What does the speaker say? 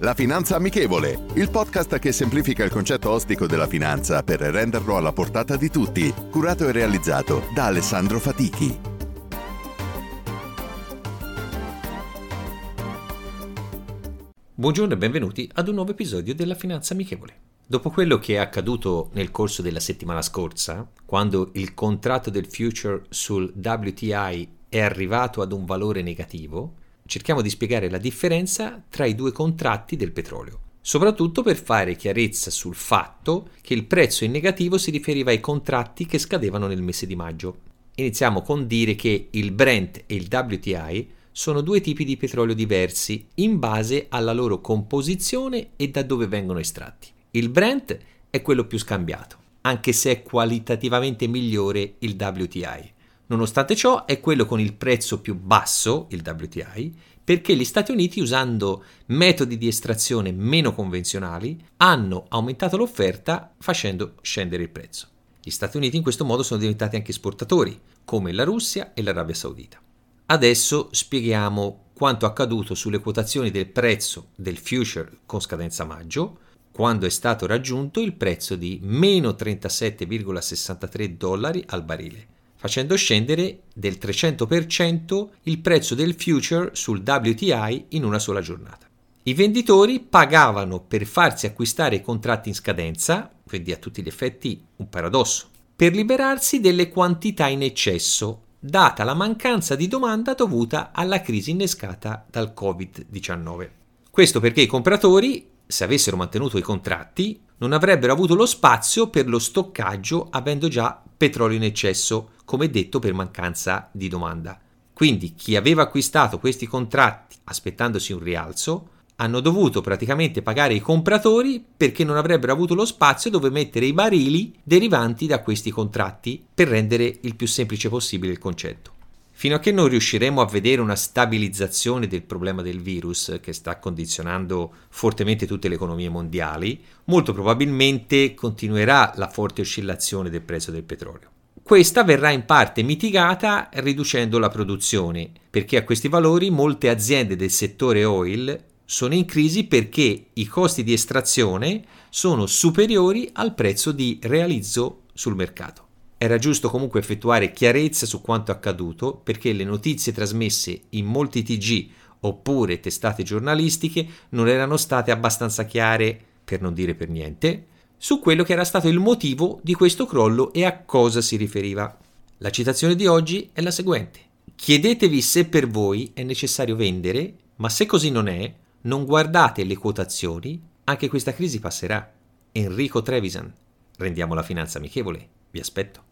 La Finanza Amichevole, il podcast che semplifica il concetto ostico della finanza per renderlo alla portata di tutti, curato e realizzato da Alessandro Fatichi. Buongiorno e benvenuti ad un nuovo episodio della Finanza Amichevole. Dopo quello che è accaduto nel corso della settimana scorsa, quando il contratto del future sul WTI è arrivato ad un valore negativo, cerchiamo di spiegare la differenza tra i due contratti del petrolio, soprattutto per fare chiarezza sul fatto che il prezzo in negativo si riferiva ai contratti che scadevano nel mese di maggio. Iniziamo con dire che il Brent e il WTI sono due tipi di petrolio diversi in base alla loro composizione e da dove vengono estratti. Il Brent è quello più scambiato, anche se è qualitativamente migliore il WTI. Nonostante ciò è quello con il prezzo più basso, il WTI, perché gli Stati Uniti, usando metodi di estrazione meno convenzionali, hanno aumentato l'offerta facendo scendere il prezzo. Gli Stati Uniti in questo modo sono diventati anche esportatori, come la Russia e l'Arabia Saudita. Adesso spieghiamo quanto accaduto sulle quotazioni del prezzo del future con scadenza maggio, quando è stato raggiunto il prezzo di meno 37,63 dollari al barile facendo scendere del 300% il prezzo del future sul WTI in una sola giornata. I venditori pagavano per farsi acquistare i contratti in scadenza, quindi a tutti gli effetti un paradosso, per liberarsi delle quantità in eccesso, data la mancanza di domanda dovuta alla crisi innescata dal Covid-19. Questo perché i compratori, se avessero mantenuto i contratti, non avrebbero avuto lo spazio per lo stoccaggio avendo già petrolio in eccesso come detto per mancanza di domanda. Quindi chi aveva acquistato questi contratti aspettandosi un rialzo hanno dovuto praticamente pagare i compratori perché non avrebbero avuto lo spazio dove mettere i barili derivanti da questi contratti per rendere il più semplice possibile il concetto. Fino a che non riusciremo a vedere una stabilizzazione del problema del virus che sta condizionando fortemente tutte le economie mondiali, molto probabilmente continuerà la forte oscillazione del prezzo del petrolio. Questa verrà in parte mitigata riducendo la produzione, perché a questi valori molte aziende del settore oil sono in crisi perché i costi di estrazione sono superiori al prezzo di realizzo sul mercato. Era giusto comunque effettuare chiarezza su quanto accaduto perché le notizie trasmesse in molti TG oppure testate giornalistiche non erano state abbastanza chiare, per non dire per niente, su quello che era stato il motivo di questo crollo e a cosa si riferiva. La citazione di oggi è la seguente. Chiedetevi se per voi è necessario vendere, ma se così non è, non guardate le quotazioni, anche questa crisi passerà. Enrico Trevisan. Rendiamo la finanza amichevole. y aspecto.